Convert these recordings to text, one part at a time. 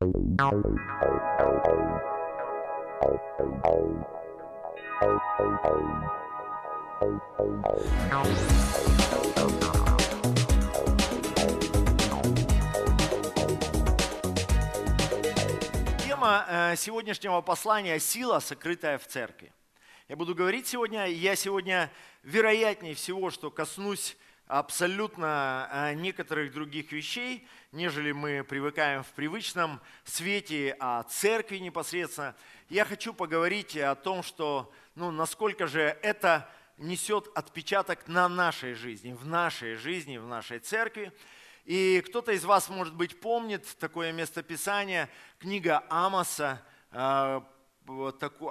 Тема э, сегодняшнего послания – сила, сокрытая в церкви. Я буду говорить сегодня, я сегодня вероятнее всего, что коснусь абсолютно э, некоторых других вещей, нежели мы привыкаем в привычном свете о церкви непосредственно. Я хочу поговорить о том, что, ну, насколько же это несет отпечаток на нашей жизни, в нашей жизни, в нашей церкви. И кто-то из вас, может быть, помнит такое местописание, книга Амоса, э,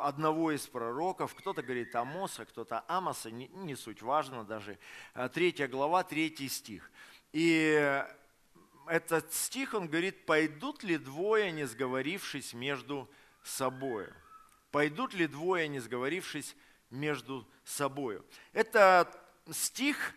одного из пророков, кто-то говорит Амоса, кто-то Амоса, не, не суть важно даже, э, третья глава, третий стих. И этот стих, он говорит, пойдут ли двое, не сговорившись между собой? Пойдут ли двое, не сговорившись между собой? Это стих,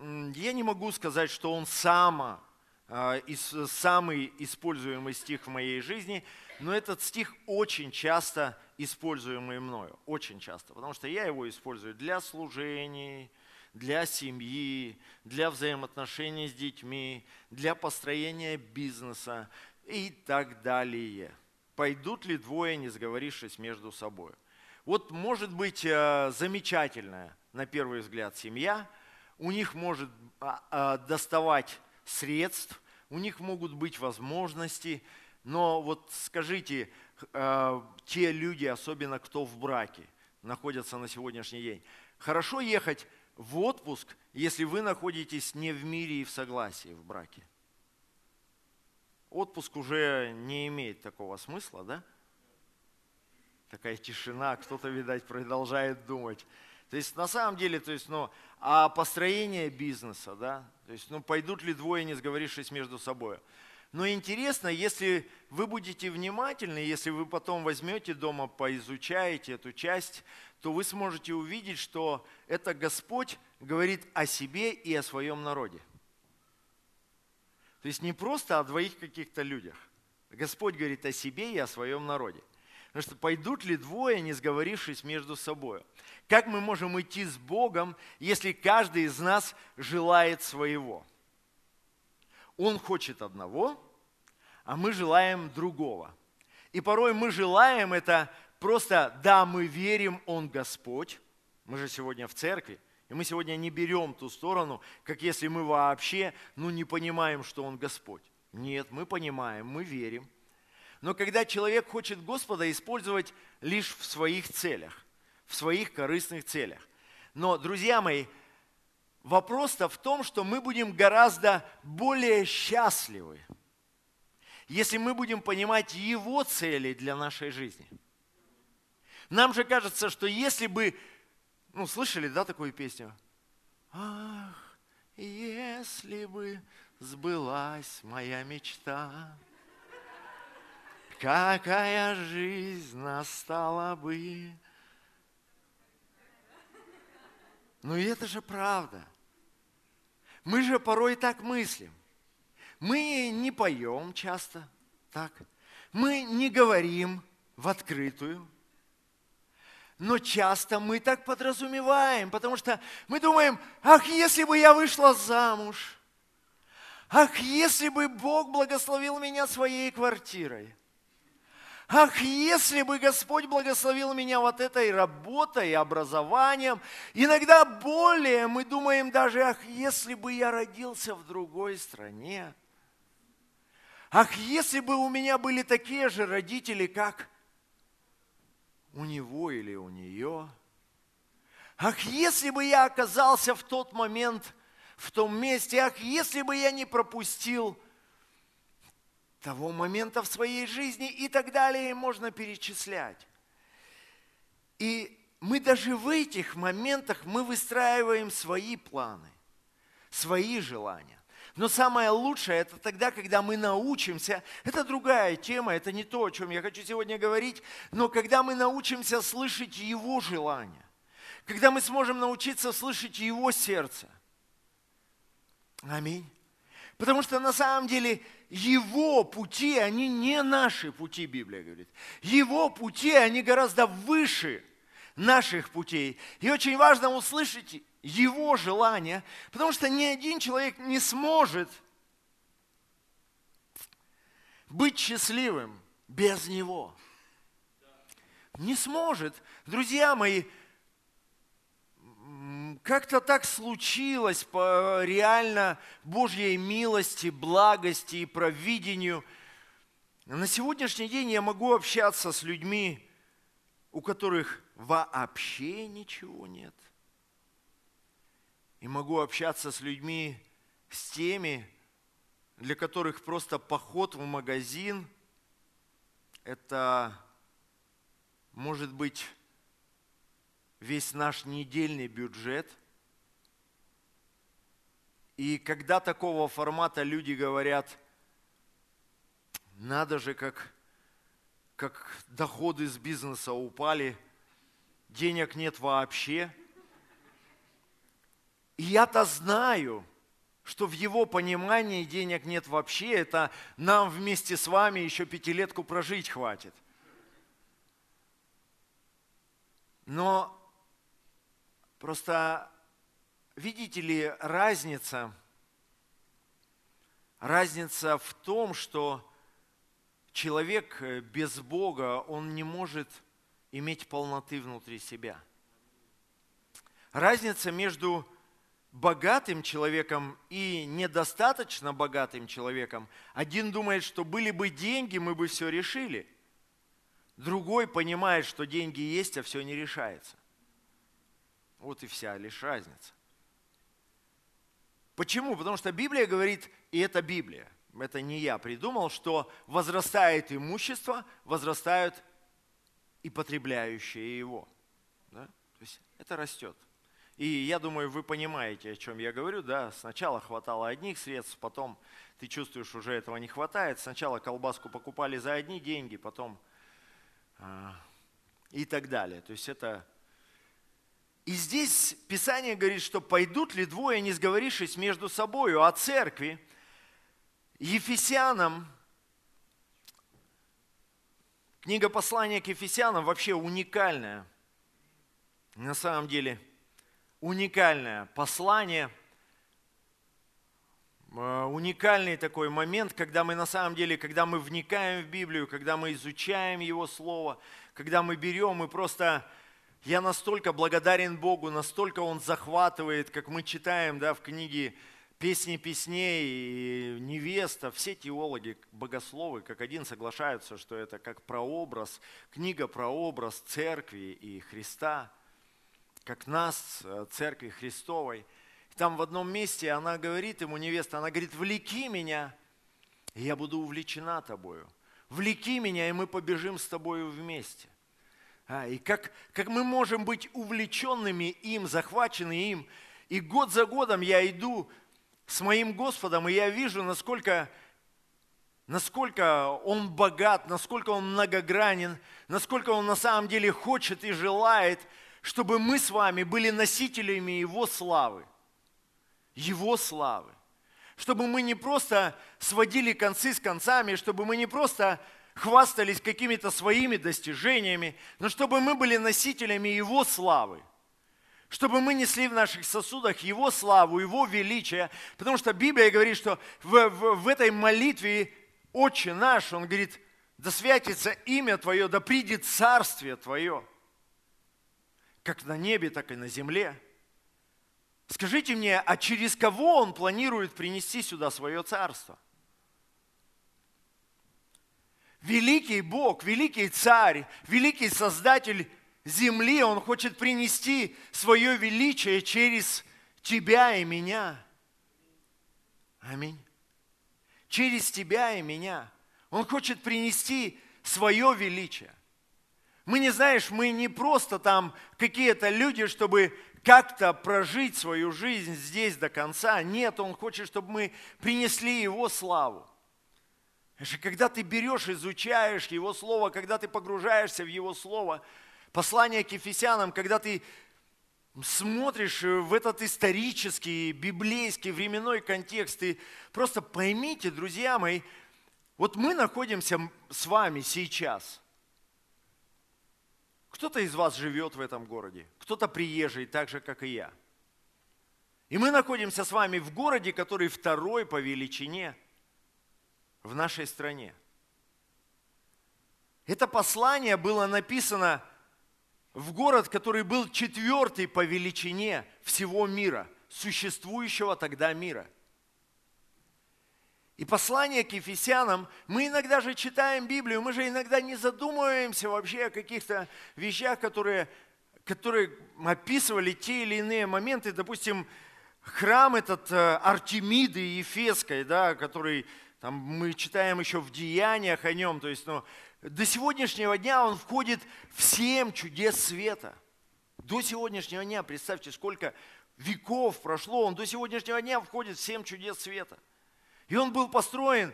я не могу сказать, что он сам, э, самый используемый стих в моей жизни – но этот стих очень часто используемый мною, очень часто, потому что я его использую для служений, для семьи, для взаимоотношений с детьми, для построения бизнеса и так далее. Пойдут ли двое, не сговорившись между собой? Вот может быть э, замечательная, на первый взгляд, семья, у них может а, а, доставать средств, у них могут быть возможности, но вот скажите, э, те люди, особенно кто в браке, находятся на сегодняшний день, хорошо ехать в отпуск, если вы находитесь не в мире и в согласии в браке? Отпуск уже не имеет такого смысла, да? Такая тишина, кто-то, видать, продолжает думать. То есть на самом деле, то есть, ну, а построение бизнеса, да, то есть, ну, пойдут ли двое, не сговорившись между собой? Но интересно, если вы будете внимательны, если вы потом возьмете дома, поизучаете эту часть, то вы сможете увидеть, что это Господь говорит о себе и о своем народе. То есть не просто о двоих каких-то людях. Господь говорит о себе и о своем народе. Потому что пойдут ли двое, не сговорившись между собой? Как мы можем идти с Богом, если каждый из нас желает своего? Он хочет одного, а мы желаем другого. И порой мы желаем это просто, да, мы верим, Он Господь. Мы же сегодня в церкви, и мы сегодня не берем ту сторону, как если мы вообще, ну, не понимаем, что Он Господь. Нет, мы понимаем, мы верим. Но когда человек хочет Господа использовать лишь в своих целях, в своих корыстных целях. Но, друзья мои, Вопрос-то в том, что мы будем гораздо более счастливы, если мы будем понимать Его цели для нашей жизни. Нам же кажется, что если бы, ну, слышали, да, такую песню? Ах, если бы сбылась моя мечта, какая жизнь настала бы. Ну и это же правда – мы же порой так мыслим. Мы не поем часто так. Мы не говорим в открытую. Но часто мы так подразумеваем, потому что мы думаем, ах, если бы я вышла замуж, ах, если бы Бог благословил меня своей квартирой, Ах, если бы Господь благословил меня вот этой работой, образованием. Иногда более мы думаем даже, ах, если бы я родился в другой стране. Ах, если бы у меня были такие же родители, как у него или у нее. Ах, если бы я оказался в тот момент в том месте, ах, если бы я не пропустил того момента в своей жизни и так далее, можно перечислять. И мы даже в этих моментах мы выстраиваем свои планы, свои желания. Но самое лучшее это тогда, когда мы научимся, это другая тема, это не то, о чем я хочу сегодня говорить, но когда мы научимся слышать Его желания, когда мы сможем научиться слышать Его сердце. Аминь. Потому что на самом деле его пути, они не наши пути, Библия говорит. Его пути, они гораздо выше наших путей. И очень важно услышать его желание, потому что ни один человек не сможет быть счастливым без него. Не сможет. Друзья мои, как-то так случилось по реально Божьей милости, благости и провидению. На сегодняшний день я могу общаться с людьми, у которых вообще ничего нет. И могу общаться с людьми, с теми, для которых просто поход в магазин – это может быть весь наш недельный бюджет. И когда такого формата люди говорят, надо же, как, как доходы с бизнеса упали, денег нет вообще. И я-то знаю, что в его понимании денег нет вообще, это нам вместе с вами еще пятилетку прожить хватит. Но Просто видите ли разница? Разница в том, что человек э, без Бога, он не может иметь полноты внутри себя. Разница между богатым человеком и недостаточно богатым человеком. Один думает, что были бы деньги, мы бы все решили. Другой понимает, что деньги есть, а все не решается. Вот и вся лишь разница. Почему? Потому что Библия говорит, и это Библия, это не я придумал, что возрастает имущество, возрастают и потребляющие его. Да? То есть это растет. И я думаю, вы понимаете, о чем я говорю. Да? Сначала хватало одних средств, потом ты чувствуешь, уже этого не хватает. Сначала колбаску покупали за одни деньги, потом а, и так далее. То есть это и здесь Писание говорит, что пойдут ли двое, не сговорившись между собой о церкви, Ефесянам, книга послания к Ефесянам вообще уникальная, на самом деле уникальное послание, э, уникальный такой момент, когда мы на самом деле, когда мы вникаем в Библию, когда мы изучаем Его Слово, когда мы берем и просто я настолько благодарен Богу, настолько Он захватывает, как мы читаем да, в книге «Песни песней» и «Невеста». Все теологи, богословы, как один соглашаются, что это как прообраз, книга прообраз церкви и Христа, как нас, э, церкви Христовой. там в одном месте она говорит ему, невеста, она говорит, «Влеки меня, и я буду увлечена тобою. Влеки меня, и мы побежим с тобою вместе». А, и как, как мы можем быть увлеченными им, захвачены им. И год за годом я иду с моим Господом, и я вижу, насколько, насколько Он богат, насколько Он многогранен, насколько Он на самом деле хочет и желает, чтобы мы с вами были носителями Его славы. Его славы. Чтобы мы не просто сводили концы с концами, чтобы мы не просто хвастались какими-то своими достижениями, но чтобы мы были носителями Его славы, чтобы мы несли в наших сосудах Его славу, Его величие, потому что Библия говорит, что в, в, в этой молитве Отче наш, Он говорит, да святится имя Твое, да придет царствие Твое, как на небе, так и на земле. Скажите мне, а через кого Он планирует принести сюда свое царство? Великий Бог, великий царь, великий создатель земли, Он хочет принести свое величие через тебя и меня. Аминь. Через тебя и меня. Он хочет принести свое величие. Мы не знаешь, мы не просто там какие-то люди, чтобы как-то прожить свою жизнь здесь до конца. Нет, Он хочет, чтобы мы принесли Его славу. Когда ты берешь, изучаешь Его Слово, когда ты погружаешься в Его Слово, послание к Ефесянам, когда ты смотришь в этот исторический, библейский, временной контекст, и просто поймите, друзья мои, вот мы находимся с вами сейчас. Кто-то из вас живет в этом городе, кто-то приезжий, так же, как и я. И мы находимся с вами в городе, который второй по величине в нашей стране. Это послание было написано в город, который был четвертый по величине всего мира, существующего тогда мира. И послание к Ефесянам, мы иногда же читаем Библию, мы же иногда не задумываемся вообще о каких-то вещах, которые, которые описывали те или иные моменты. Допустим, храм этот э, Артемиды Ефеской, да, который там, мы читаем еще в деяниях о нем, то есть ну, до сегодняшнего дня он входит в семь чудес света. До сегодняшнего дня, представьте, сколько веков прошло, он до сегодняшнего дня входит в семь чудес света. И он был построен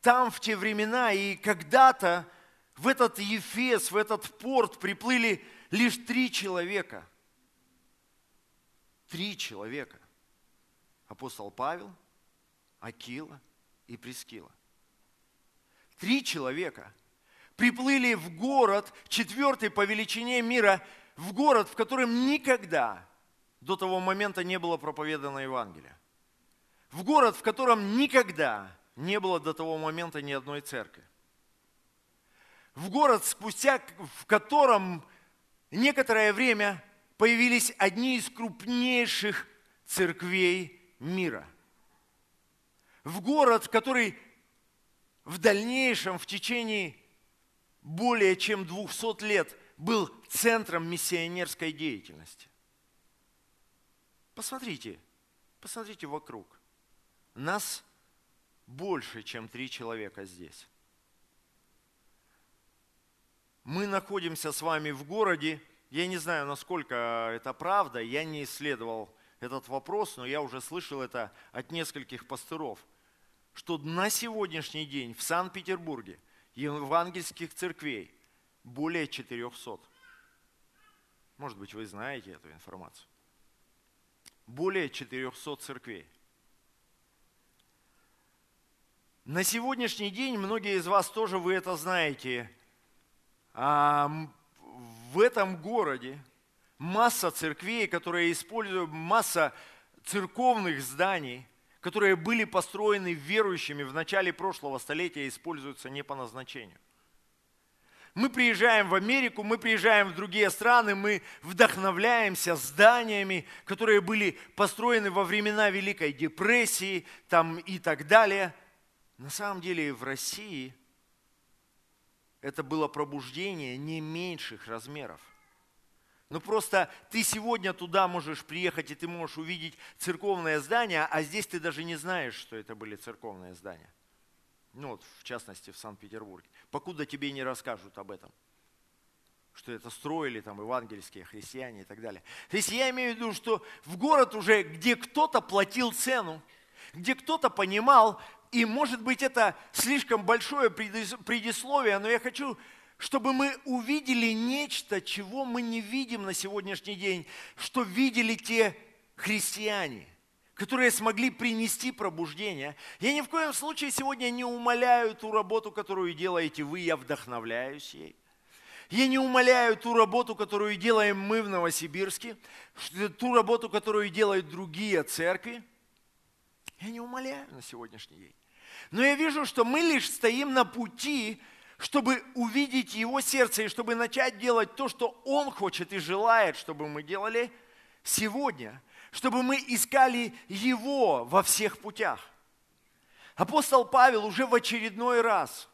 там в те времена, и когда-то в этот Ефес, в этот порт приплыли лишь три человека. Три человека. Апостол Павел, Акила и Прескила. Три человека – приплыли в город, четвертый по величине мира, в город, в котором никогда до того момента не было проповедано Евангелие. В город, в котором никогда не было до того момента ни одной церкви. В город, спустя в котором некоторое время появились одни из крупнейших церквей мира. В город, который в дальнейшем, в течение более чем 200 лет был центром миссионерской деятельности. Посмотрите, посмотрите вокруг. Нас больше, чем три человека здесь. Мы находимся с вами в городе, я не знаю, насколько это правда, я не исследовал этот вопрос, но я уже слышал это от нескольких пастыров, что на сегодняшний день в Санкт-Петербурге – евангельских церквей более 400. Может быть, вы знаете эту информацию. Более 400 церквей. На сегодняшний день, многие из вас тоже вы это знаете, а, в этом городе масса церквей, которые используют, масса церковных зданий – которые были построены верующими в начале прошлого столетия, используются не по назначению. Мы приезжаем в Америку, мы приезжаем в другие страны, мы вдохновляемся зданиями, которые были построены во времена Великой депрессии там, и так далее. На самом деле в России это было пробуждение не меньших размеров – ну просто ты сегодня туда можешь приехать, и ты можешь увидеть церковное здание, а здесь ты даже не знаешь, что это были церковные здания. Ну вот, в частности, в Санкт-Петербурге. Покуда тебе не расскажут об этом. Что это строили там евангельские христиане и так далее. То есть я имею в виду, что в город уже, где кто-то платил цену, где кто-то понимал, и может быть это слишком большое предисловие, но я хочу чтобы мы увидели нечто, чего мы не видим на сегодняшний день, что видели те христиане, которые смогли принести пробуждение. Я ни в коем случае сегодня не умоляю ту работу, которую делаете вы, я вдохновляюсь ей. Я не умоляю ту работу, которую делаем мы в Новосибирске, ту работу, которую делают другие церкви. Я не умоляю на сегодняшний день. Но я вижу, что мы лишь стоим на пути чтобы увидеть Его сердце и чтобы начать делать то, что Он хочет и желает, чтобы мы делали сегодня, чтобы мы искали Его во всех путях. Апостол Павел уже в очередной раз,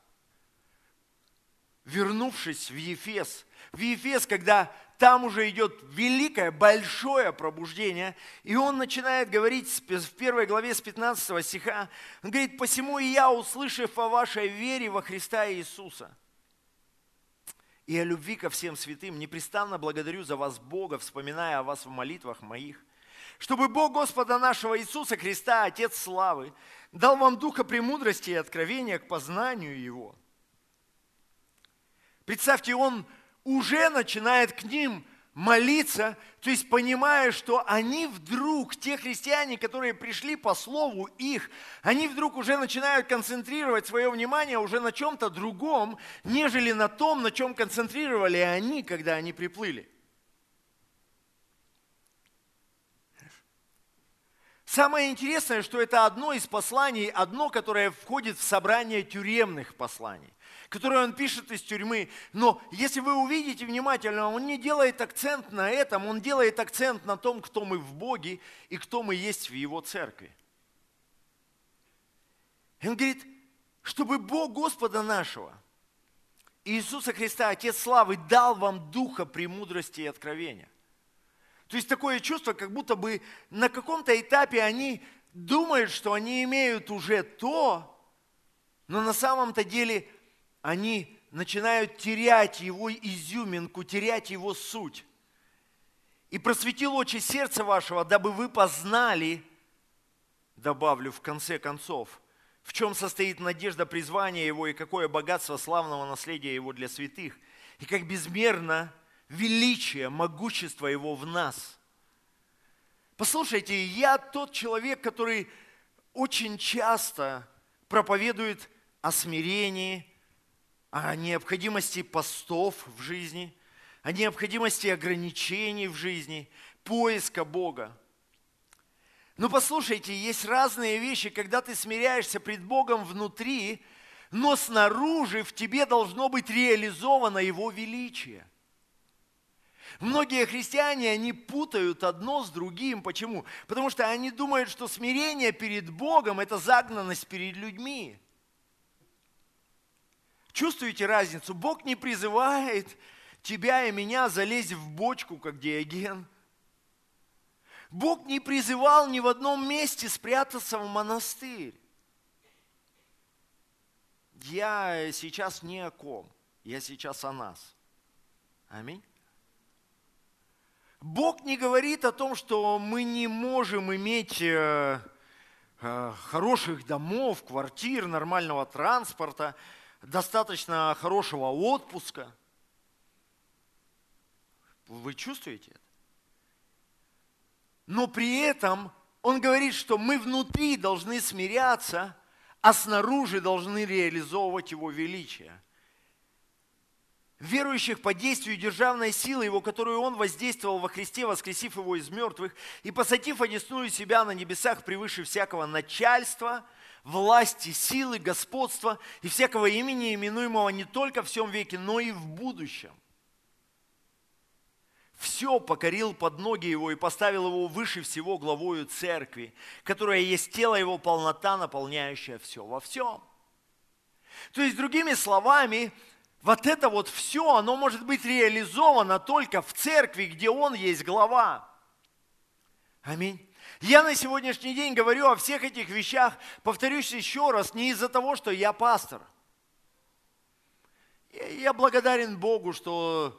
вернувшись в Ефес, в Ефес, когда там уже идет великое, большое пробуждение, и он начинает говорить в первой главе с 15 стиха, он говорит, «Посему и я, услышав о вашей вере во Христа Иисуса, и о любви ко всем святым, непрестанно благодарю за вас Бога, вспоминая о вас в молитвах моих, чтобы Бог Господа нашего Иисуса Христа, Отец славы, дал вам духа премудрости и откровения к познанию Его». Представьте, Он уже начинает к ним молиться, то есть понимая, что они вдруг, те христиане, которые пришли по слову их, они вдруг уже начинают концентрировать свое внимание уже на чем-то другом, нежели на том, на чем концентрировали они, когда они приплыли. Самое интересное, что это одно из посланий, одно, которое входит в собрание тюремных посланий, которое он пишет из тюрьмы. Но если вы увидите внимательно, он не делает акцент на этом, он делает акцент на том, кто мы в Боге и кто мы есть в Его церкви. И он говорит, чтобы Бог Господа нашего, Иисуса Христа, Отец Славы, дал вам духа премудрости и откровения. То есть такое чувство, как будто бы на каком-то этапе они думают, что они имеют уже то, но на самом-то деле они начинают терять его изюминку, терять его суть. И просветил очи сердца вашего, дабы вы познали, добавлю в конце концов, в чем состоит надежда призвания его и какое богатство славного наследия его для святых, и как безмерно – величие, могущество Его в нас. Послушайте, я тот человек, который очень часто проповедует о смирении, о необходимости постов в жизни, о необходимости ограничений в жизни, поиска Бога. Но послушайте, есть разные вещи, когда ты смиряешься пред Богом внутри, но снаружи в тебе должно быть реализовано Его величие – Многие христиане, они путают одно с другим. Почему? Потому что они думают, что смирение перед Богом – это загнанность перед людьми. Чувствуете разницу? Бог не призывает тебя и меня залезть в бочку, как Диоген. Бог не призывал ни в одном месте спрятаться в монастырь. Я сейчас не о ком, я сейчас о нас. Аминь. Бог не говорит о том, что мы не можем иметь э, э, хороших домов, квартир, нормального транспорта, достаточно хорошего отпуска. Вы чувствуете это? Но при этом он говорит, что мы внутри должны смиряться, а снаружи должны реализовывать его величие верующих по действию державной силы Его, которую Он воздействовал во Христе, воскресив Его из мертвых, и посадив одесную себя на небесах превыше всякого начальства, власти, силы, господства и всякого имени, именуемого не только в всем веке, но и в будущем. Все покорил под ноги его и поставил его выше всего главою церкви, которая есть тело его, полнота, наполняющая все во всем. То есть, другими словами, вот это вот все, оно может быть реализовано только в церкви, где Он есть глава. Аминь. Я на сегодняшний день говорю о всех этих вещах, повторюсь еще раз, не из-за того, что я пастор. Я благодарен Богу, что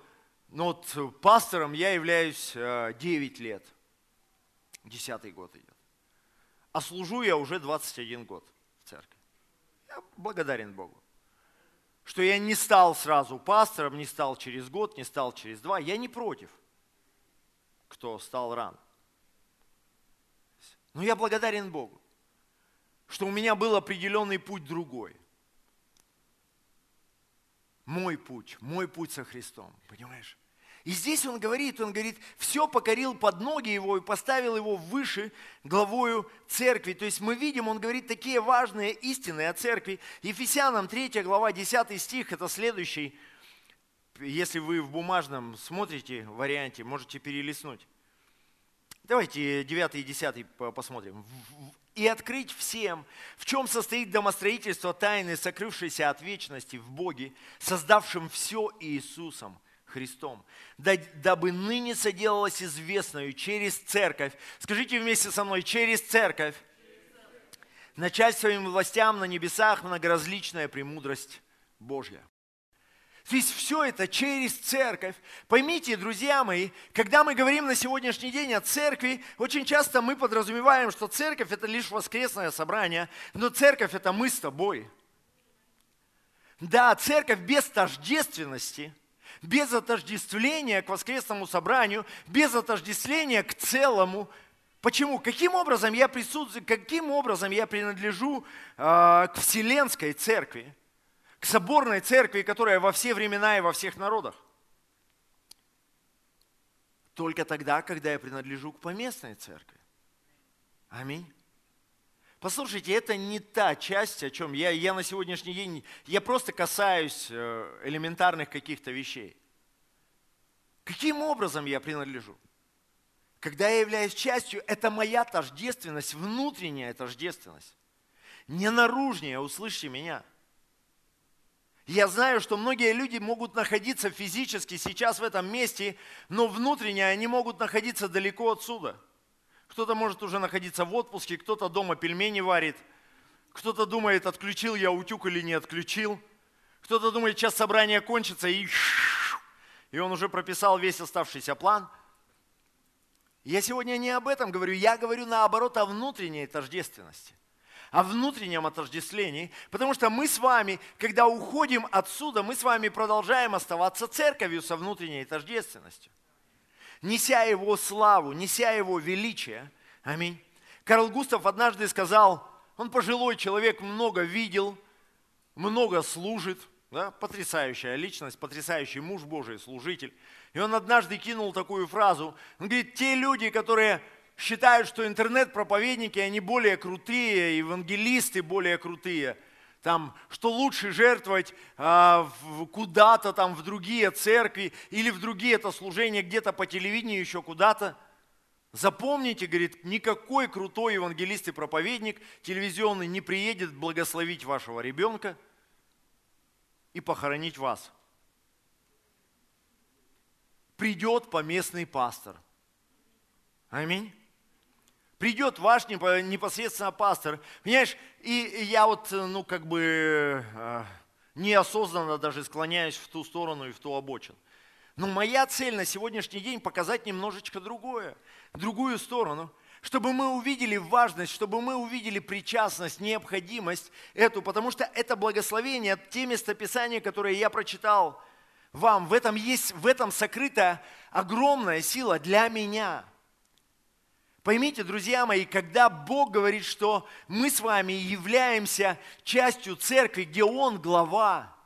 ну, вот, пастором я являюсь 9 э, лет. Десятый год идет. А служу я уже 21 год в церкви. Я благодарен Богу что я не стал сразу пастором, не стал через год, не стал через два. Я не против, кто стал рано. Но я благодарен Богу, что у меня был определенный путь другой. Мой путь, мой путь со Христом, понимаешь? И здесь он говорит, он говорит, все покорил под ноги его и поставил его выше главою церкви. То есть мы видим, он говорит такие важные истины о церкви. Ефесянам 3 глава 10 стих, это следующий. Если вы в бумажном смотрите варианте, можете перелистнуть. Давайте 9 и 10 посмотрим. «И открыть всем, в чем состоит домостроительство тайны, сокрывшейся от вечности в Боге, создавшим все Иисусом, Христом, дабы ныне соделалось известную через церковь. Скажите вместе со мной, через церковь. Начальством и властям на небесах многоразличная премудрость Божья. Здесь все это через церковь. Поймите, друзья мои, когда мы говорим на сегодняшний день о церкви, очень часто мы подразумеваем, что церковь это лишь воскресное собрание, но церковь это мы с тобой. Да, церковь без тождественности – без отождествления к воскресному собранию, без отождествления к целому. Почему? Каким образом я присутствую, каким образом я принадлежу э, к Вселенской Церкви, к соборной Церкви, которая во все времена и во всех народах? Только тогда, когда я принадлежу к поместной Церкви. Аминь. Послушайте, это не та часть, о чем я, я на сегодняшний день, я просто касаюсь э, элементарных каких-то вещей. Каким образом я принадлежу? Когда я являюсь частью, это моя тождественность, внутренняя тождественность. Не наружнее, услышьте меня. Я знаю, что многие люди могут находиться физически сейчас в этом месте, но внутренне они могут находиться далеко отсюда – кто-то может уже находиться в отпуске, кто-то дома пельмени варит, кто-то думает, отключил я утюг или не отключил, кто-то думает, сейчас собрание кончится и, и он уже прописал весь оставшийся план. Я сегодня не об этом говорю, я говорю наоборот о внутренней тождественности о внутреннем отождествлении, потому что мы с вами, когда уходим отсюда, мы с вами продолжаем оставаться церковью со внутренней тождественностью неся Его славу, неся Его величие. Аминь. Карл Густав однажды сказал, он пожилой человек, много видел, много служит, да, потрясающая личность, потрясающий муж Божий, служитель. И он однажды кинул такую фразу, он говорит, те люди, которые считают, что интернет-проповедники, они более крутые, евангелисты более крутые – там, что лучше жертвовать а, куда-то там в другие церкви или в другие это служения где-то по телевидению еще куда-то. Запомните, говорит, никакой крутой евангелист и проповедник телевизионный не приедет благословить вашего ребенка и похоронить вас. Придет поместный пастор. Аминь придет ваш непосредственно пастор. Понимаешь, и я вот, ну, как бы э, неосознанно даже склоняюсь в ту сторону и в ту обочину. Но моя цель на сегодняшний день показать немножечко другое, другую сторону, чтобы мы увидели важность, чтобы мы увидели причастность, необходимость эту, потому что это благословение, те местописания, которые я прочитал вам, в этом есть, в этом сокрыта огромная сила для меня – Поймите, друзья мои, когда Бог говорит, что мы с вами являемся частью церкви, где Он глава,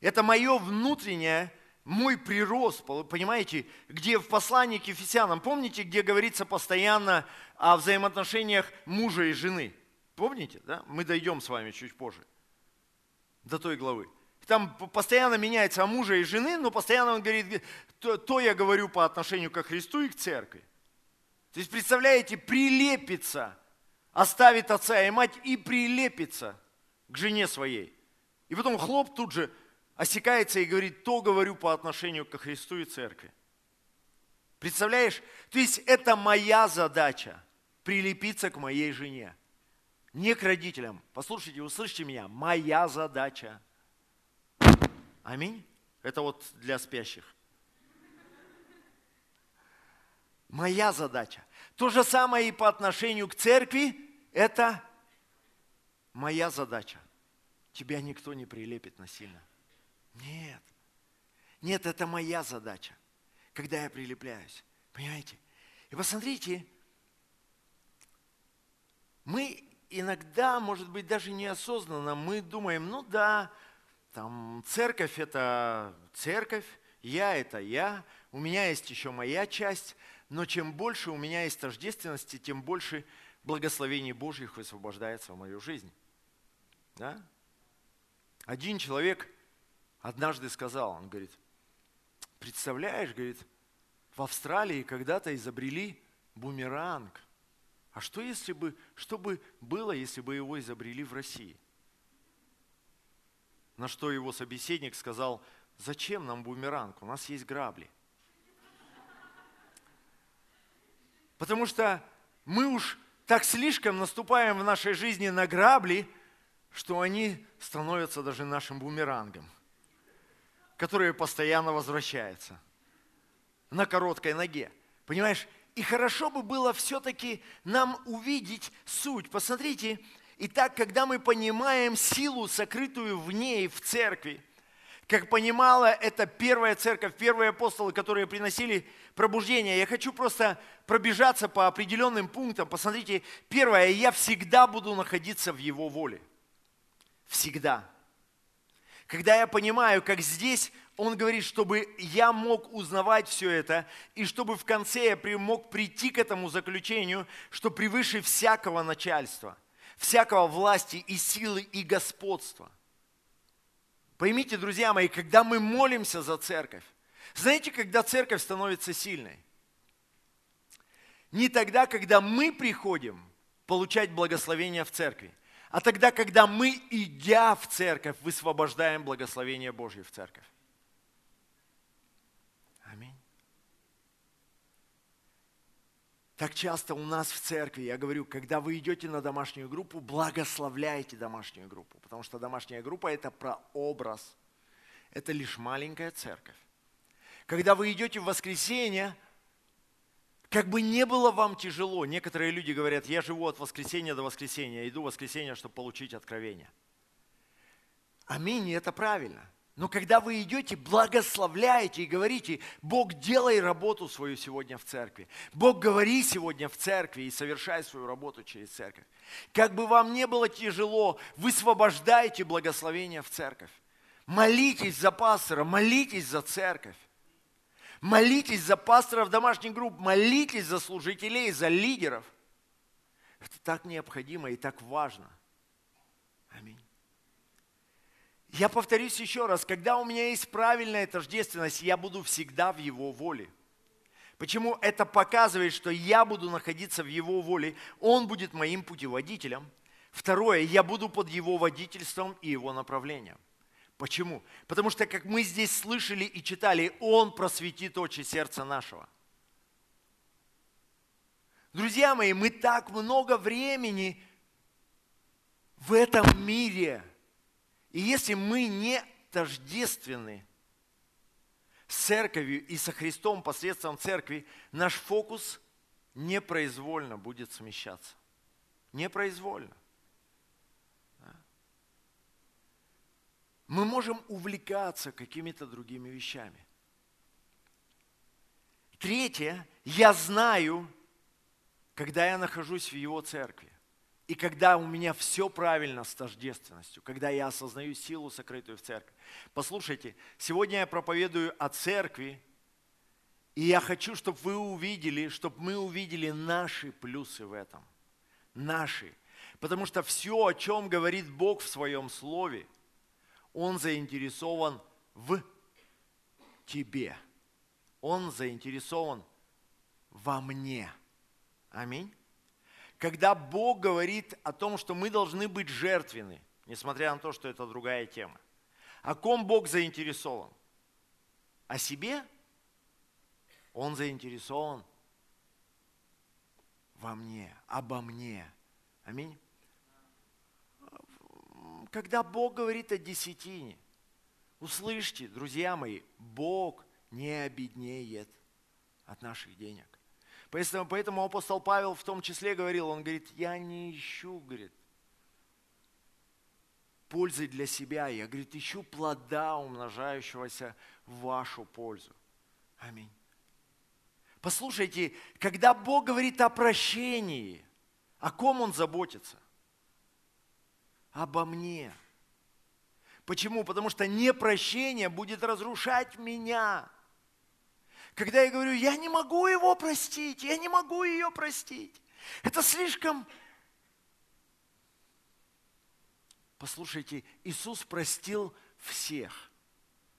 это мое внутреннее, мой прирост, понимаете, где в послании к Ефесянам, помните, где говорится постоянно о взаимоотношениях мужа и жены? Помните, да? Мы дойдем с вами чуть позже до той главы. Там постоянно меняется о мужа и жены, но постоянно он говорит, то, то я говорю по отношению к Христу и к церкви. То есть, представляете, прилепится, оставит отца и мать и прилепится к жене своей. И потом хлоп тут же осекается и говорит, то говорю по отношению к Христу и церкви. Представляешь? То есть это моя задача, прилепиться к моей жене. Не к родителям. Послушайте, услышьте меня. Моя задача. Аминь. Это вот для спящих. Моя задача. То же самое и по отношению к церкви. Это моя задача. Тебя никто не прилепит насильно. Нет. Нет, это моя задача, когда я прилепляюсь. Понимаете? И посмотрите, мы иногда, может быть, даже неосознанно, мы думаем, ну да, там церковь это церковь, я это я, у меня есть еще моя часть, но чем больше у меня есть тождественности, тем больше благословений Божьих высвобождается в мою жизнь. Да? Один человек однажды сказал, он говорит, представляешь, говорит, в Австралии когда-то изобрели бумеранг. А что если бы, что бы было, если бы его изобрели в России? На что его собеседник сказал, зачем нам бумеранг, у нас есть грабли. Потому что мы уж так слишком наступаем в нашей жизни на грабли, что они становятся даже нашим бумерангом, который постоянно возвращается на короткой ноге. Понимаешь? И хорошо бы было все-таки нам увидеть суть. Посмотрите, и так, когда мы понимаем силу, сокрытую в ней, в церкви, как понимала это первая церковь, первые апостолы, которые приносили пробуждение. Я хочу просто пробежаться по определенным пунктам. Посмотрите, первое, я всегда буду находиться в Его воле. Всегда. Когда я понимаю, как здесь он говорит, чтобы я мог узнавать все это, и чтобы в конце я мог прийти к этому заключению, что превыше всякого начальства, всякого власти и силы и господства – Поймите, друзья мои, когда мы молимся за церковь, знаете, когда церковь становится сильной? Не тогда, когда мы приходим получать благословение в церкви, а тогда, когда мы, идя в церковь, высвобождаем благословение Божье в церковь. Так часто у нас в церкви, я говорю, когда вы идете на домашнюю группу, благословляйте домашнюю группу, потому что домашняя группа – это прообраз, это лишь маленькая церковь. Когда вы идете в воскресенье, как бы не было вам тяжело, некоторые люди говорят, я живу от воскресенья до воскресенья, иду в воскресенье, чтобы получить откровение. Аминь, это правильно – но когда вы идете, благословляете и говорите, Бог, делай работу свою сегодня в церкви. Бог, говори сегодня в церкви и совершай свою работу через церковь. Как бы вам не было тяжело, высвобождайте благословение в церковь. Молитесь за пастора, молитесь за церковь. Молитесь за пасторов домашних групп, молитесь за служителей, за лидеров. Это так необходимо и так важно. Аминь. Я повторюсь еще раз, когда у меня есть правильная тождественность, я буду всегда в Его воле. Почему это показывает, что я буду находиться в Его воле, Он будет моим путеводителем. Второе, я буду под Его водительством и Его направлением. Почему? Потому что, как мы здесь слышали и читали, Он просветит очи сердца нашего. Друзья мои, мы так много времени в этом мире – и если мы не тождественны с церковью и со Христом посредством церкви, наш фокус непроизвольно будет смещаться. Непроизвольно. Мы можем увлекаться какими-то другими вещами. Третье, я знаю, когда я нахожусь в Его церкви. И когда у меня все правильно с тождественностью, когда я осознаю силу, сокрытую в церкви. Послушайте, сегодня я проповедую о церкви, и я хочу, чтобы вы увидели, чтобы мы увидели наши плюсы в этом. Наши. Потому что все, о чем говорит Бог в своем слове, Он заинтересован в тебе. Он заинтересован во мне. Аминь когда Бог говорит о том, что мы должны быть жертвенны, несмотря на то, что это другая тема. О ком Бог заинтересован? О себе? Он заинтересован во мне, обо мне. Аминь. Когда Бог говорит о десятине, услышьте, друзья мои, Бог не обеднеет от наших денег. Поэтому, поэтому апостол Павел в том числе говорил, он говорит, я не ищу, говорит, пользы для себя, я, говорит, ищу плода, умножающегося в вашу пользу. Аминь. Послушайте, когда Бог говорит о прощении, о ком Он заботится? Обо мне. Почему? Потому что непрощение будет разрушать меня. Когда я говорю, я не могу его простить, я не могу ее простить. Это слишком... Послушайте, Иисус простил всех,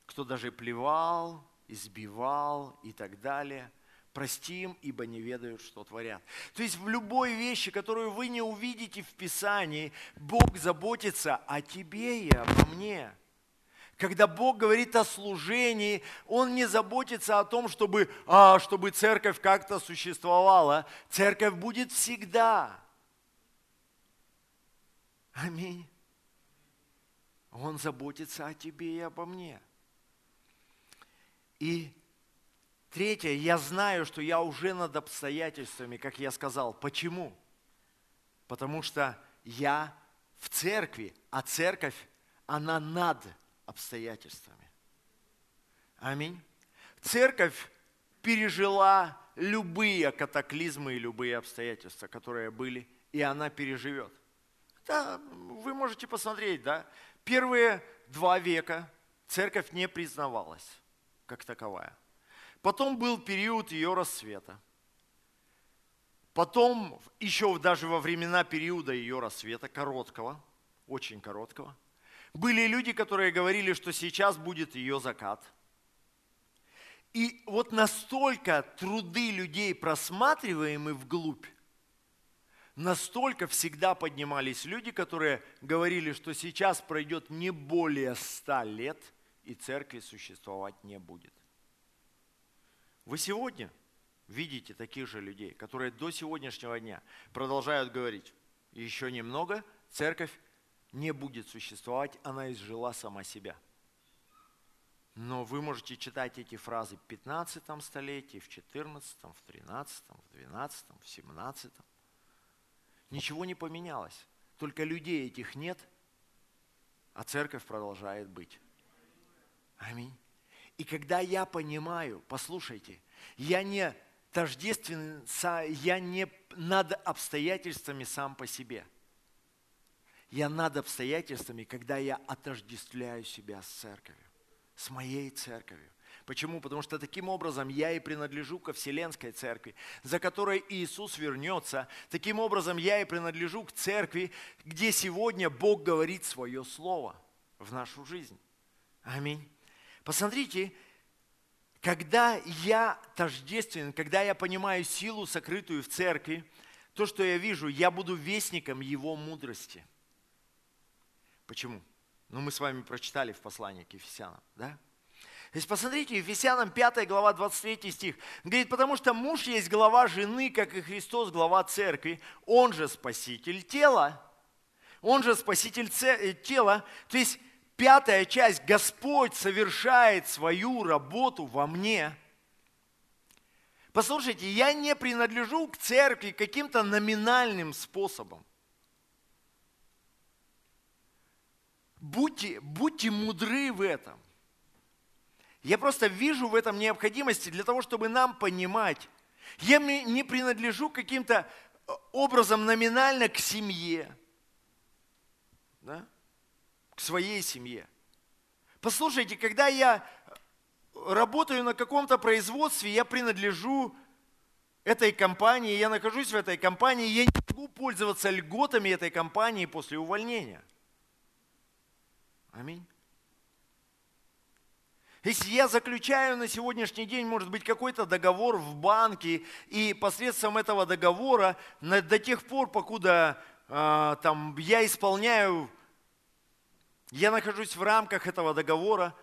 кто даже плевал, избивал и так далее. Прости им, ибо не ведают, что творят. То есть в любой вещи, которую вы не увидите в Писании, Бог заботится о тебе и обо мне. Когда Бог говорит о служении, Он не заботится о том, чтобы, а, чтобы церковь как-то существовала. Церковь будет всегда. Аминь. Он заботится о тебе и обо мне. И третье, я знаю, что я уже над обстоятельствами, как я сказал. Почему? Потому что я в церкви, а церковь, она над обстоятельствами. Аминь. Церковь пережила любые катаклизмы и любые обстоятельства, которые были, и она переживет. Да, вы можете посмотреть, да, первые два века церковь не признавалась как таковая. Потом был период ее рассвета. Потом, еще даже во времена периода ее рассвета, короткого, очень короткого, были люди, которые говорили, что сейчас будет ее закат. И вот настолько труды людей просматриваемы вглубь, настолько всегда поднимались люди, которые говорили, что сейчас пройдет не более ста лет, и церкви существовать не будет. Вы сегодня видите таких же людей, которые до сегодняшнего дня продолжают говорить, еще немного, церковь не будет существовать, она изжила сама себя. Но вы можете читать эти фразы в 15 столетии, в 14, в 13, в 12, в 17. Ничего не поменялось. Только людей этих нет, а церковь продолжает быть. Аминь. И когда я понимаю, послушайте, я не тождествен, я не над обстоятельствами сам по себе. Я над обстоятельствами, когда я отождествляю себя с церковью, с моей церковью. Почему? Потому что таким образом я и принадлежу ко Вселенской Церкви, за которой Иисус вернется. Таким образом я и принадлежу к Церкви, где сегодня Бог говорит свое Слово в нашу жизнь. Аминь. Посмотрите, когда я тождествен, когда я понимаю силу, сокрытую в церкви, то, что я вижу, я буду вестником Его мудрости. Почему? Ну, мы с вами прочитали в послании к Ефесянам, да? То есть посмотрите, Ефесянам 5 глава 23 стих. Говорит, потому что муж есть глава жены, как и Христос глава церкви, он же спаситель тела. Он же спаситель э, тела. То есть пятая часть, Господь совершает свою работу во мне. Послушайте, я не принадлежу к церкви каким-то номинальным способом. Будьте, будьте мудры в этом. Я просто вижу в этом необходимости для того, чтобы нам понимать. Я не принадлежу каким-то э, образом номинально к семье, да? к своей семье. Послушайте, когда я работаю на каком-то производстве, я принадлежу этой компании, я нахожусь в этой компании, я не могу пользоваться льготами этой компании после увольнения. Аминь. Если я заключаю на сегодняшний день, может быть, какой-то договор в банке, и посредством этого договора до тех пор, покуда э, там, я исполняю, я нахожусь в рамках этого договора,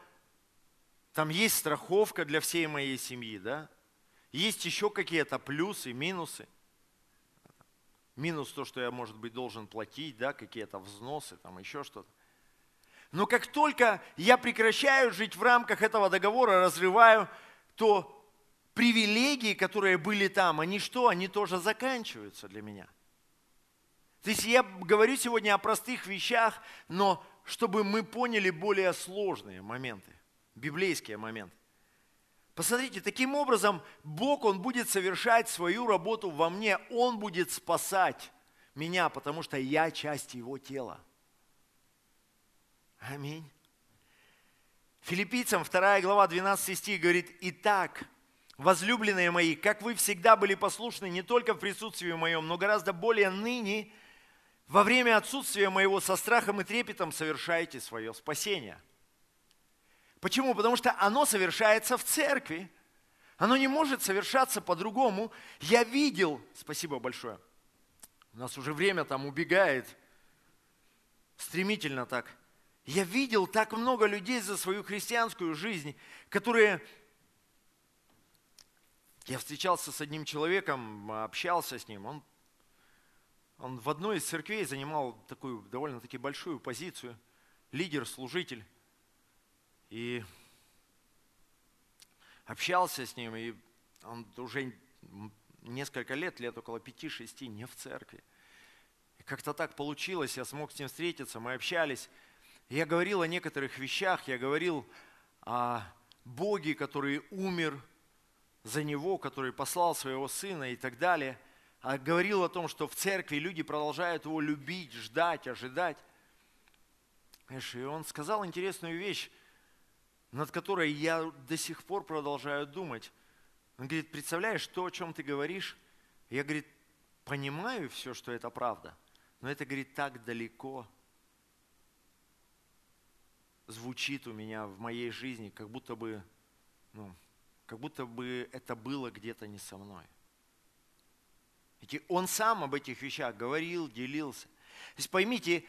там есть страховка для всей моей семьи, да? Есть еще какие-то плюсы, минусы. Минус то, что я, может быть, должен платить, да, какие-то взносы, там еще что-то. Но как только я прекращаю жить в рамках этого договора, разрываю, то привилегии, которые были там, они что? Они тоже заканчиваются для меня. То есть я говорю сегодня о простых вещах, но чтобы мы поняли более сложные моменты, библейские моменты. Посмотрите, таким образом Бог, Он будет совершать свою работу во мне, Он будет спасать меня, потому что я часть Его тела. Аминь. Филиппийцам 2 глава 12 стих говорит, «Итак, возлюбленные мои, как вы всегда были послушны не только в присутствии моем, но гораздо более ныне, во время отсутствия моего со страхом и трепетом совершаете свое спасение». Почему? Потому что оно совершается в церкви. Оно не может совершаться по-другому. Я видел, спасибо большое, у нас уже время там убегает, стремительно так – я видел так много людей за свою христианскую жизнь, которые... Я встречался с одним человеком, общался с ним. Он, он в одной из церквей занимал такую довольно-таки большую позицию. Лидер, служитель. И общался с ним, и он уже несколько лет, лет около пяти-шести, не в церкви. И как-то так получилось, я смог с ним встретиться, мы общались. Я говорил о некоторых вещах, я говорил о Боге, который умер за него, который послал своего сына и так далее, а говорил о том, что в церкви люди продолжают его любить, ждать, ожидать. И он сказал интересную вещь, над которой я до сих пор продолжаю думать. Он говорит, представляешь, то, о чем ты говоришь, я, говорит, понимаю все, что это правда, но это, говорит, так далеко звучит у меня в моей жизни, как будто бы, ну, как будто бы это было где-то не со мной. Ведь он сам об этих вещах говорил, делился. То есть поймите,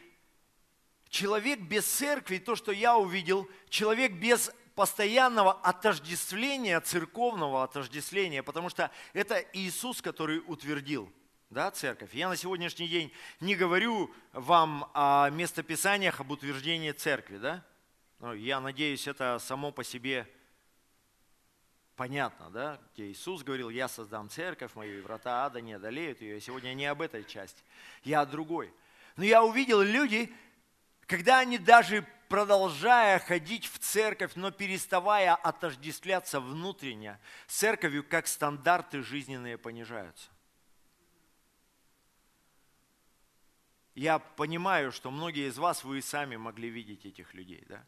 человек без церкви, то, что я увидел, человек без постоянного отождествления, церковного отождествления, потому что это Иисус, который утвердил да, церковь. Я на сегодняшний день не говорю вам о местописаниях, об утверждении церкви, да? Но я надеюсь, это само по себе понятно, да? Где Иисус говорил, я создам церковь мою, и врата ада не одолеют ее. сегодня не об этой части, я о другой. Но я увидел люди, когда они даже продолжая ходить в церковь, но переставая отождествляться внутренне с церковью, как стандарты жизненные понижаются. Я понимаю, что многие из вас, вы и сами могли видеть этих людей, да?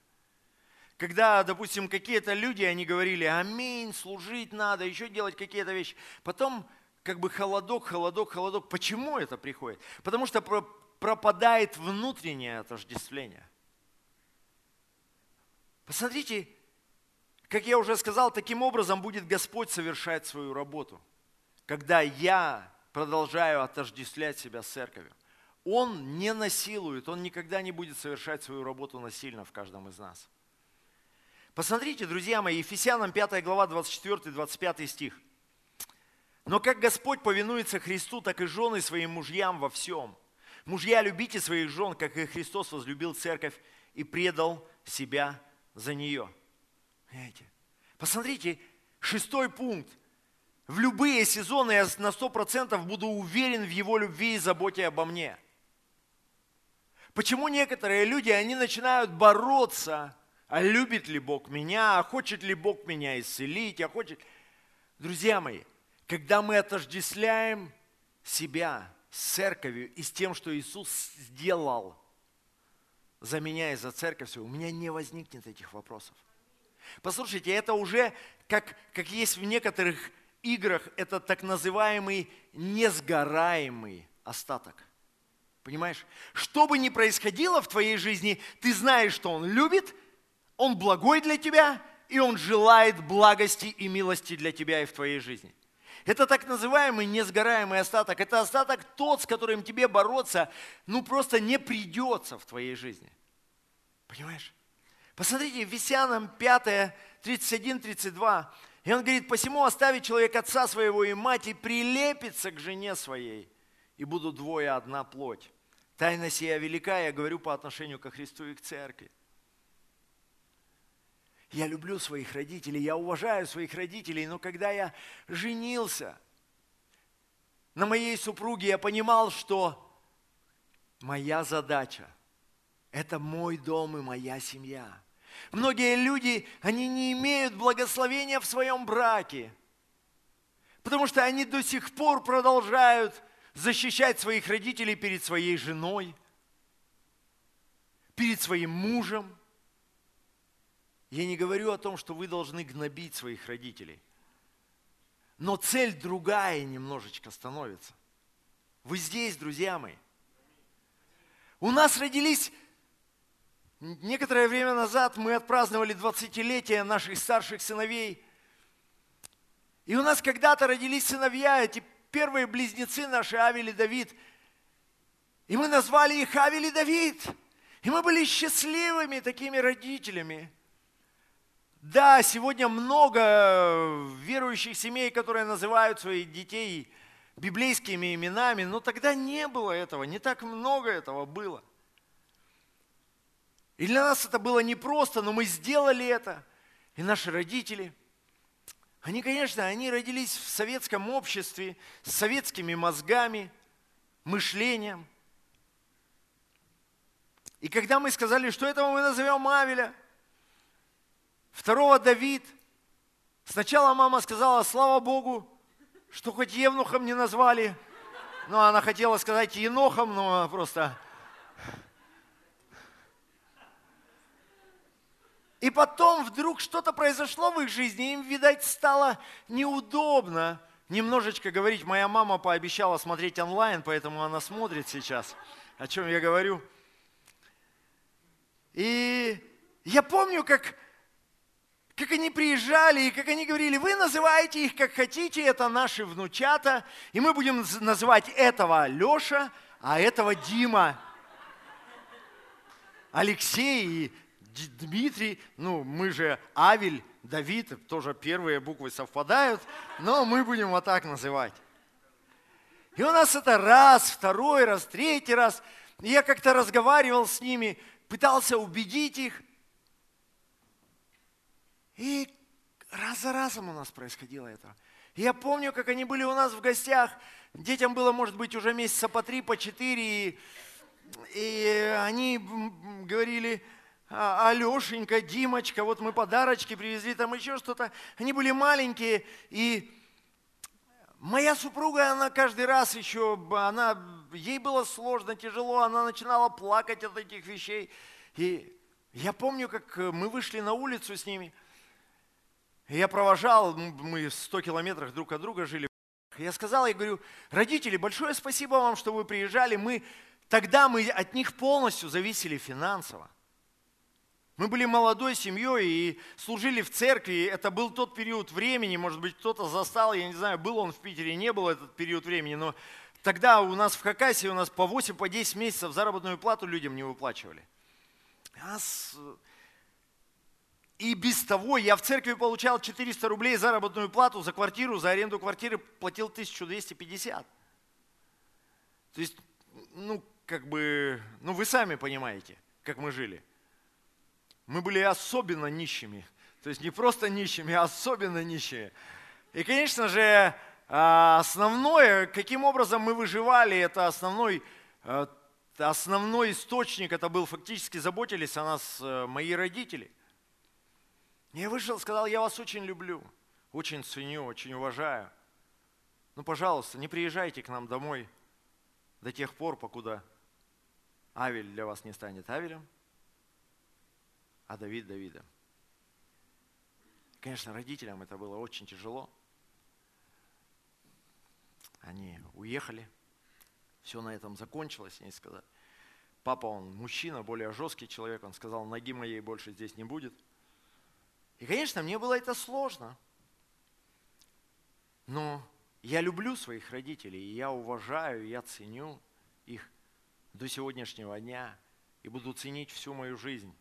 Когда, допустим, какие-то люди, они говорили, аминь, служить надо, еще делать какие-то вещи. Потом как бы холодок, холодок, холодок. Почему это приходит? Потому что пропадает внутреннее отождествление. Посмотрите, как я уже сказал, таким образом будет Господь совершать свою работу. Когда я продолжаю отождествлять себя с церковью. Он не насилует, он никогда не будет совершать свою работу насильно в каждом из нас. Посмотрите, друзья мои, Ефесянам 5 глава 24-25 стих. Но как Господь повинуется Христу, так и жены своим мужьям во всем. Мужья, любите своих жен, как и Христос возлюбил церковь и предал себя за нее. Понимаете? Посмотрите, шестой пункт. В любые сезоны я на сто процентов буду уверен в его любви и заботе обо мне. Почему некоторые люди, они начинают бороться, а любит ли Бог меня, а хочет ли Бог меня исцелить, а хочет... Друзья мои, когда мы отождествляем себя с церковью и с тем, что Иисус сделал за меня и за церковь у меня не возникнет этих вопросов. Послушайте, это уже, как, как есть в некоторых играх, это так называемый несгораемый остаток. Понимаешь? Что бы ни происходило в твоей жизни, ты знаешь, что Он любит, Он благой для тебя, и Он желает благости и милости для тебя и в твоей жизни. Это так называемый несгораемый остаток. Это остаток тот, с которым тебе бороться, ну просто не придется в твоей жизни. Понимаешь? Посмотрите, Весянам 5, 31-32. И он говорит, посему оставит человек отца своего и мать и прилепится к жене своей, и будут двое одна плоть. Тайна сия велика, я говорю по отношению ко Христу и к церкви. Я люблю своих родителей, я уважаю своих родителей, но когда я женился на моей супруге, я понимал, что моя задача – это мой дом и моя семья. Многие люди, они не имеют благословения в своем браке, потому что они до сих пор продолжают защищать своих родителей перед своей женой, перед своим мужем – я не говорю о том, что вы должны гнобить своих родителей. Но цель другая немножечко становится. Вы здесь, друзья мои. У нас родились, некоторое время назад мы отпраздновали 20-летие наших старших сыновей. И у нас когда-то родились сыновья, эти первые близнецы наши, Авель и Давид. И мы назвали их Авель и Давид. И мы были счастливыми такими родителями. Да, сегодня много верующих семей, которые называют своих детей библейскими именами, но тогда не было этого, не так много этого было. И для нас это было непросто, но мы сделали это. И наши родители, они, конечно, они родились в советском обществе, с советскими мозгами, мышлением. И когда мы сказали, что этого мы назовем Авеля – Второго Давид, Сначала мама сказала, слава Богу, что хоть Евнухом не назвали. Ну, она хотела сказать Енохом, но просто... И потом вдруг что-то произошло в их жизни, им, видать, стало неудобно немножечко говорить. Моя мама пообещала смотреть онлайн, поэтому она смотрит сейчас, о чем я говорю. И я помню, как как они приезжали, и как они говорили, вы называете их как хотите, это наши внучата, и мы будем называть этого Леша, а этого Дима. Алексей и Дмитрий, ну мы же Авель, Давид, тоже первые буквы совпадают, но мы будем вот так называть. И у нас это раз, второй раз, третий раз. я как-то разговаривал с ними, пытался убедить их – и раз за разом у нас происходило это. Я помню, как они были у нас в гостях. Детям было, может быть, уже месяца по три, по четыре. И, и они говорили, «А, Алешенька, Димочка, вот мы подарочки привезли, там еще что-то. Они были маленькие, и моя супруга, она каждый раз еще, она, ей было сложно, тяжело, она начинала плакать от этих вещей. И я помню, как мы вышли на улицу с ними – я провожал, мы 100 километрах друг от друга жили. Я сказал, я говорю, родители, большое спасибо вам, что вы приезжали. Мы, тогда мы от них полностью зависели финансово. Мы были молодой семьей и служили в церкви. Это был тот период времени, может быть, кто-то застал, я не знаю, был он в Питере, не был этот период времени, но тогда у нас в Хакасии у нас по 8, по 10 месяцев заработную плату людям не выплачивали. Нас и без того я в церкви получал 400 рублей заработную плату за квартиру, за аренду квартиры платил 1250. То есть, ну, как бы, ну вы сами понимаете, как мы жили. Мы были особенно нищими. То есть не просто нищими, а особенно нищими. И, конечно же, а, основное, каким образом мы выживали, это основной, э, основной источник, это был фактически заботились о нас э, мои родители – я вышел, сказал, я вас очень люблю, очень ценю, очень уважаю. Ну, пожалуйста, не приезжайте к нам домой до тех пор, покуда Авель для вас не станет Авелем, а Давид Давидом. Конечно, родителям это было очень тяжело. Они уехали, все на этом закончилось, они сказали. Папа, он мужчина, более жесткий человек, он сказал, ноги моей больше здесь не будет – и, конечно, мне было это сложно. Но я люблю своих родителей, и я уважаю, я ценю их до сегодняшнего дня и буду ценить всю мою жизнь.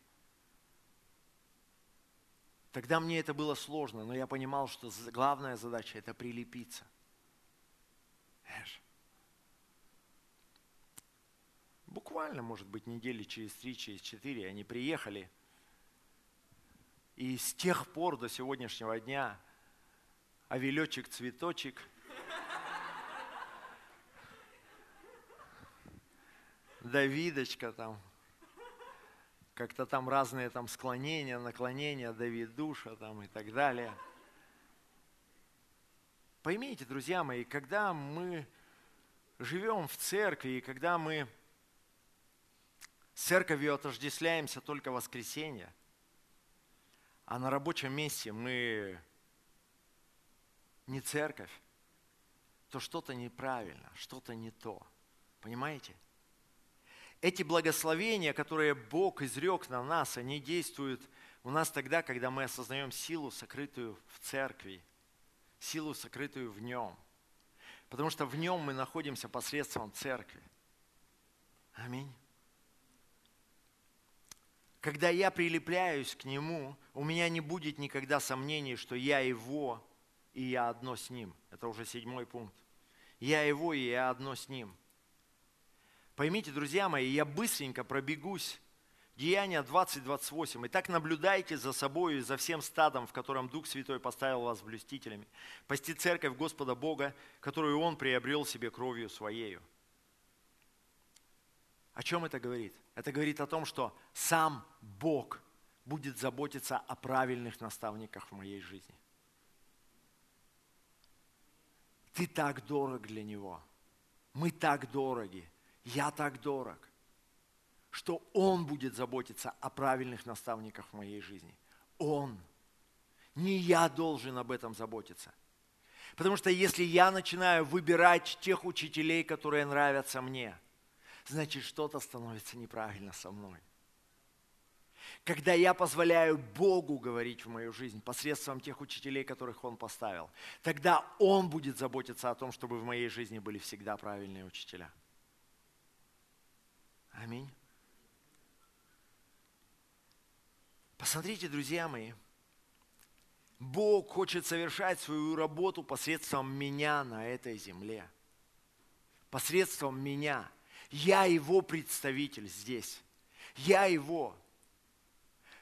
Тогда мне это было сложно, но я понимал, что главная задача – это прилепиться. Буквально, может быть, недели через три, через четыре они приехали – и с тех пор до сегодняшнего дня овелечек, цветочек, Давидочка там, как-то там разные там склонения, наклонения, Давид душа там и так далее. Поймите, друзья мои, когда мы живем в церкви, и когда мы с церковью отождествляемся только воскресенье, а на рабочем месте мы не церковь, то что-то неправильно, что-то не то. Понимаете? Эти благословения, которые Бог изрек на нас, они действуют у нас тогда, когда мы осознаем силу, сокрытую в церкви, силу, сокрытую в нем. Потому что в нем мы находимся посредством церкви. Аминь. Когда я прилепляюсь к Нему, у меня не будет никогда сомнений, что я Его, и я одно с Ним. Это уже седьмой пункт. Я Его, и я одно с Ним. Поймите, друзья мои, я быстренько пробегусь. Деяния 20-28. Итак, наблюдайте за собой и за всем стадом, в котором Дух Святой поставил вас блюстителями. Пасти церковь Господа Бога, которую Он приобрел себе кровью Своею. О чем это говорит? Это говорит о том, что сам Бог будет заботиться о правильных наставниках в моей жизни. Ты так дорог для Него. Мы так дороги. Я так дорог, что Он будет заботиться о правильных наставниках в моей жизни. Он. Не я должен об этом заботиться. Потому что если я начинаю выбирать тех учителей, которые нравятся мне, значит что-то становится неправильно со мной. Когда я позволяю Богу говорить в мою жизнь посредством тех учителей, которых Он поставил, тогда Он будет заботиться о том, чтобы в моей жизни были всегда правильные учителя. Аминь. Посмотрите, друзья мои, Бог хочет совершать свою работу посредством меня на этой земле. Посредством меня. Я его представитель здесь. Я его.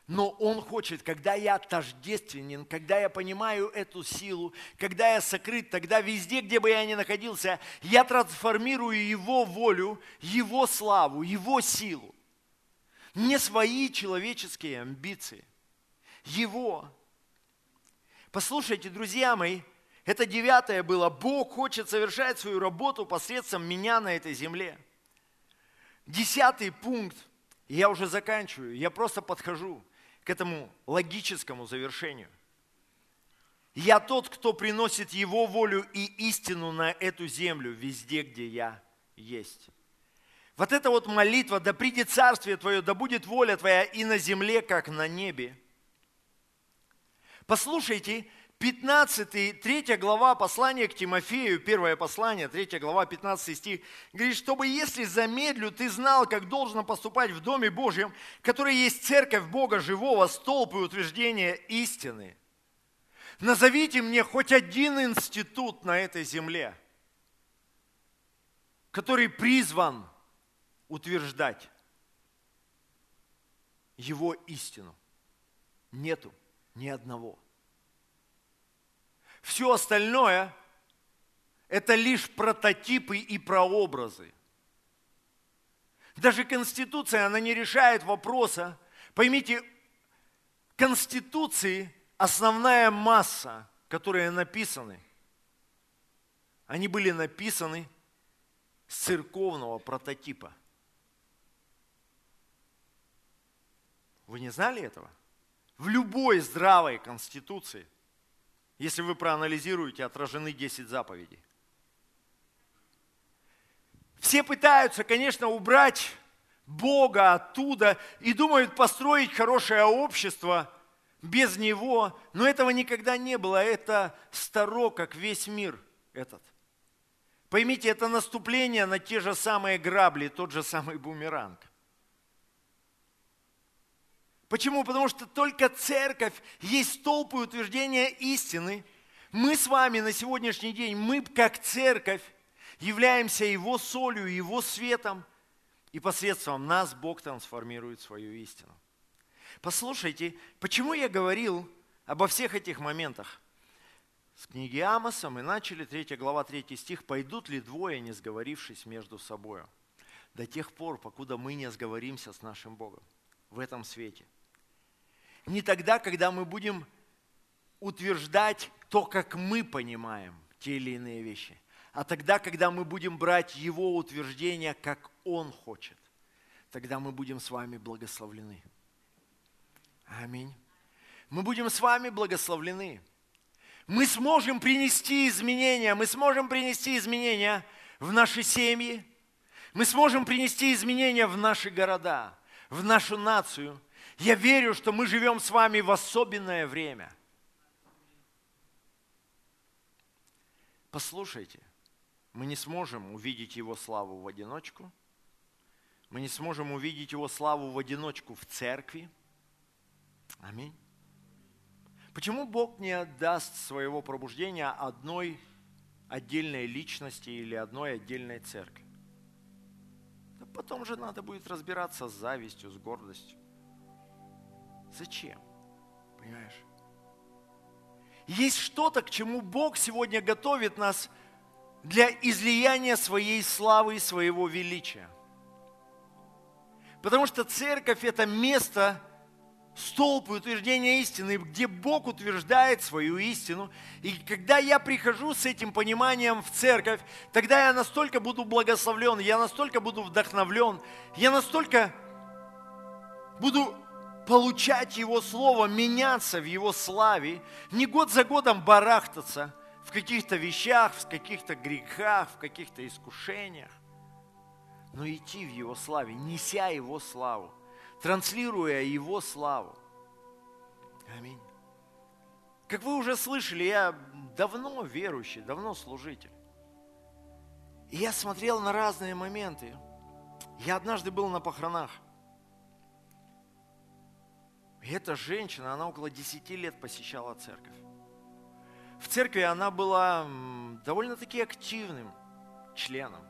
Но Он хочет, когда я тождественен, когда я понимаю эту силу, когда я сокрыт, тогда везде, где бы я ни находился, я трансформирую Его волю, Его славу, Его силу. Не свои человеческие амбиции. Его. Послушайте, друзья мои, это девятое было. Бог хочет совершать свою работу посредством меня на этой земле. Десятый пункт. Я уже заканчиваю, я просто подхожу к этому логическому завершению. Я тот, кто приносит Его волю и истину на эту землю везде, где я есть. Вот эта вот молитва, да придет царствие Твое, да будет воля Твоя и на земле, как на небе. Послушайте, 15, 3 глава послания к Тимофею, первое послание, 3 глава, 15 стих, говорит, чтобы если замедлю, ты знал, как должно поступать в Доме Божьем, который есть церковь Бога живого, столб и утверждение истины. Назовите мне хоть один институт на этой земле, который призван утверждать его истину. Нету ни одного. Все остальное – это лишь прототипы и прообразы. Даже Конституция, она не решает вопроса. Поймите, Конституции основная масса, которые написаны, они были написаны с церковного прототипа. Вы не знали этого? В любой здравой конституции – если вы проанализируете, отражены 10 заповедей. Все пытаются, конечно, убрать Бога оттуда и думают построить хорошее общество без Него, но этого никогда не было. Это старо, как весь мир этот. Поймите, это наступление на те же самые грабли, тот же самый бумеранг. Почему? Потому что только церковь есть столб и утверждение истины. Мы с вами на сегодняшний день, мы как церковь являемся Его солью, Его светом, и посредством нас Бог трансформирует свою истину. Послушайте, почему я говорил обо всех этих моментах? С книги Амоса мы начали, 3 глава, 3 стих, «Пойдут ли двое, не сговорившись между собою?» До тех пор, покуда мы не сговоримся с нашим Богом в этом свете – не тогда, когда мы будем утверждать то, как мы понимаем те или иные вещи, а тогда, когда мы будем брать Его утверждения, как Он хочет. Тогда мы будем с вами благословлены. Аминь. Мы будем с вами благословлены. Мы сможем принести изменения, мы сможем принести изменения в наши семьи, мы сможем принести изменения в наши города, в нашу нацию – я верю, что мы живем с вами в особенное время. Послушайте, мы не сможем увидеть Его славу в одиночку. Мы не сможем увидеть Его славу в одиночку в церкви. Аминь. Почему Бог не отдаст своего пробуждения одной отдельной личности или одной отдельной церкви? Да потом же надо будет разбираться с завистью, с гордостью. Зачем? Понимаешь? Есть что-то, к чему Бог сегодня готовит нас для излияния своей славы и своего величия. Потому что церковь – это место столб утверждения истины, где Бог утверждает свою истину. И когда я прихожу с этим пониманием в церковь, тогда я настолько буду благословлен, я настолько буду вдохновлен, я настолько буду получать Его Слово, меняться в Его славе, не год за годом барахтаться в каких-то вещах, в каких-то грехах, в каких-то искушениях, но идти в Его славе, неся Его славу транслируя Его славу. Аминь. Как вы уже слышали, я давно верующий, давно служитель. И я смотрел на разные моменты. Я однажды был на похоронах. И эта женщина, она около 10 лет посещала церковь. В церкви она была довольно-таки активным членом.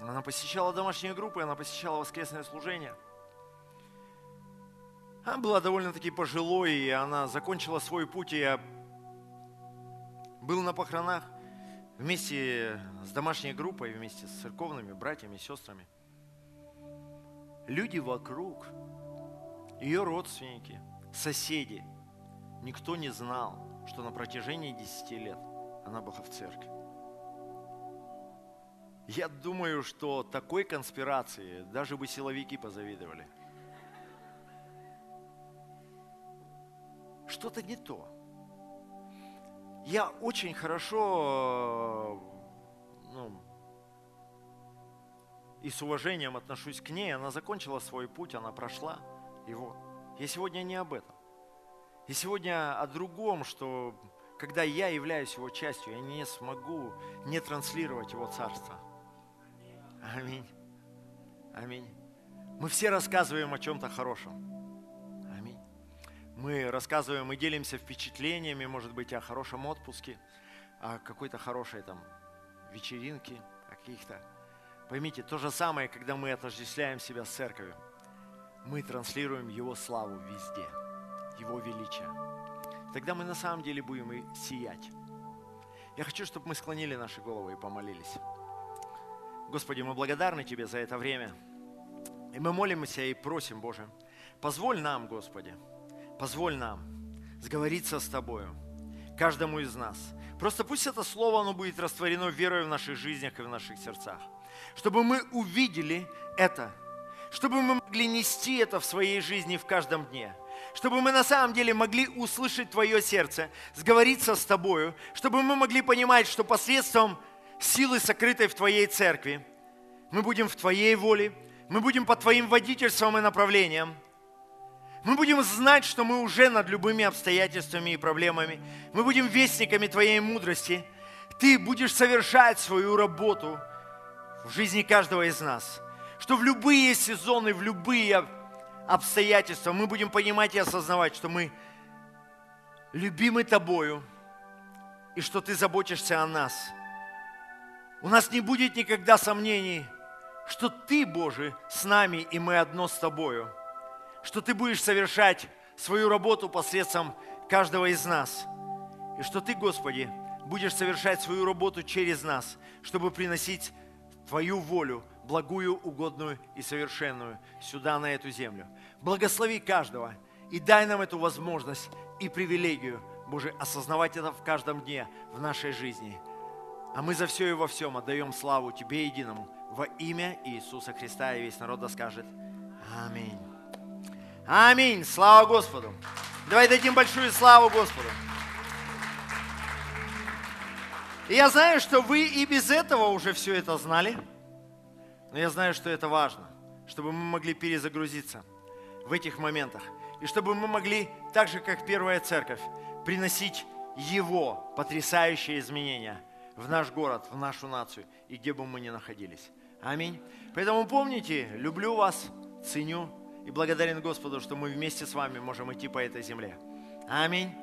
Она посещала домашние группы, она посещала воскресное служение. Она была довольно-таки пожилой, и она закончила свой путь, и я был на похоронах вместе с домашней группой, вместе с церковными братьями сестрами. Люди вокруг, ее родственники, соседи, никто не знал, что на протяжении 10 лет она была в церкви. Я думаю, что такой конспирации даже бы силовики позавидовали. Что-то не то. Я очень хорошо ну, и с уважением отношусь к ней. Она закончила свой путь, она прошла его. Я сегодня не об этом. И сегодня о другом, что когда я являюсь его частью, я не смогу не транслировать его царство – Аминь. Аминь. Мы все рассказываем о чем-то хорошем. Аминь. Мы рассказываем и делимся впечатлениями, может быть, о хорошем отпуске, о какой-то хорошей там вечеринке, о каких-то... Поймите, то же самое, когда мы отождествляем себя с церковью. Мы транслируем Его славу везде, Его величие. Тогда мы на самом деле будем и сиять. Я хочу, чтобы мы склонили наши головы и помолились. Господи, мы благодарны Тебе за это время. И мы молимся и просим, Боже, позволь нам, Господи, позволь нам сговориться с Тобою, каждому из нас. Просто пусть это слово, оно будет растворено верой в наших жизнях и в наших сердцах. Чтобы мы увидели это, чтобы мы могли нести это в своей жизни в каждом дне – чтобы мы на самом деле могли услышать Твое сердце, сговориться с Тобою, чтобы мы могли понимать, что посредством силы, сокрытой в Твоей церкви. Мы будем в Твоей воле, мы будем под Твоим водительством и направлением. Мы будем знать, что мы уже над любыми обстоятельствами и проблемами. Мы будем вестниками Твоей мудрости. Ты будешь совершать свою работу в жизни каждого из нас. Что в любые сезоны, в любые обстоятельства мы будем понимать и осознавать, что мы любимы Тобою, и что Ты заботишься о нас – у нас не будет никогда сомнений, что Ты, Боже, с нами, и мы одно с Тобою. Что Ты будешь совершать свою работу посредством каждого из нас. И что Ты, Господи, будешь совершать свою работу через нас, чтобы приносить Твою волю, благую, угодную и совершенную, сюда, на эту землю. Благослови каждого и дай нам эту возможность и привилегию, Боже, осознавать это в каждом дне в нашей жизни – а мы за все и во всем отдаем славу Тебе единому во имя Иисуса Христа. И весь народ да скажет Аминь. Аминь. Слава Господу. Давай дадим большую славу Господу. Я знаю, что вы и без этого уже все это знали. Но я знаю, что это важно, чтобы мы могли перезагрузиться в этих моментах. И чтобы мы могли, так же как первая церковь, приносить Его потрясающие изменения – в наш город, в нашу нацию и где бы мы ни находились. Аминь. Поэтому помните, люблю вас, ценю и благодарен Господу, что мы вместе с вами можем идти по этой земле. Аминь.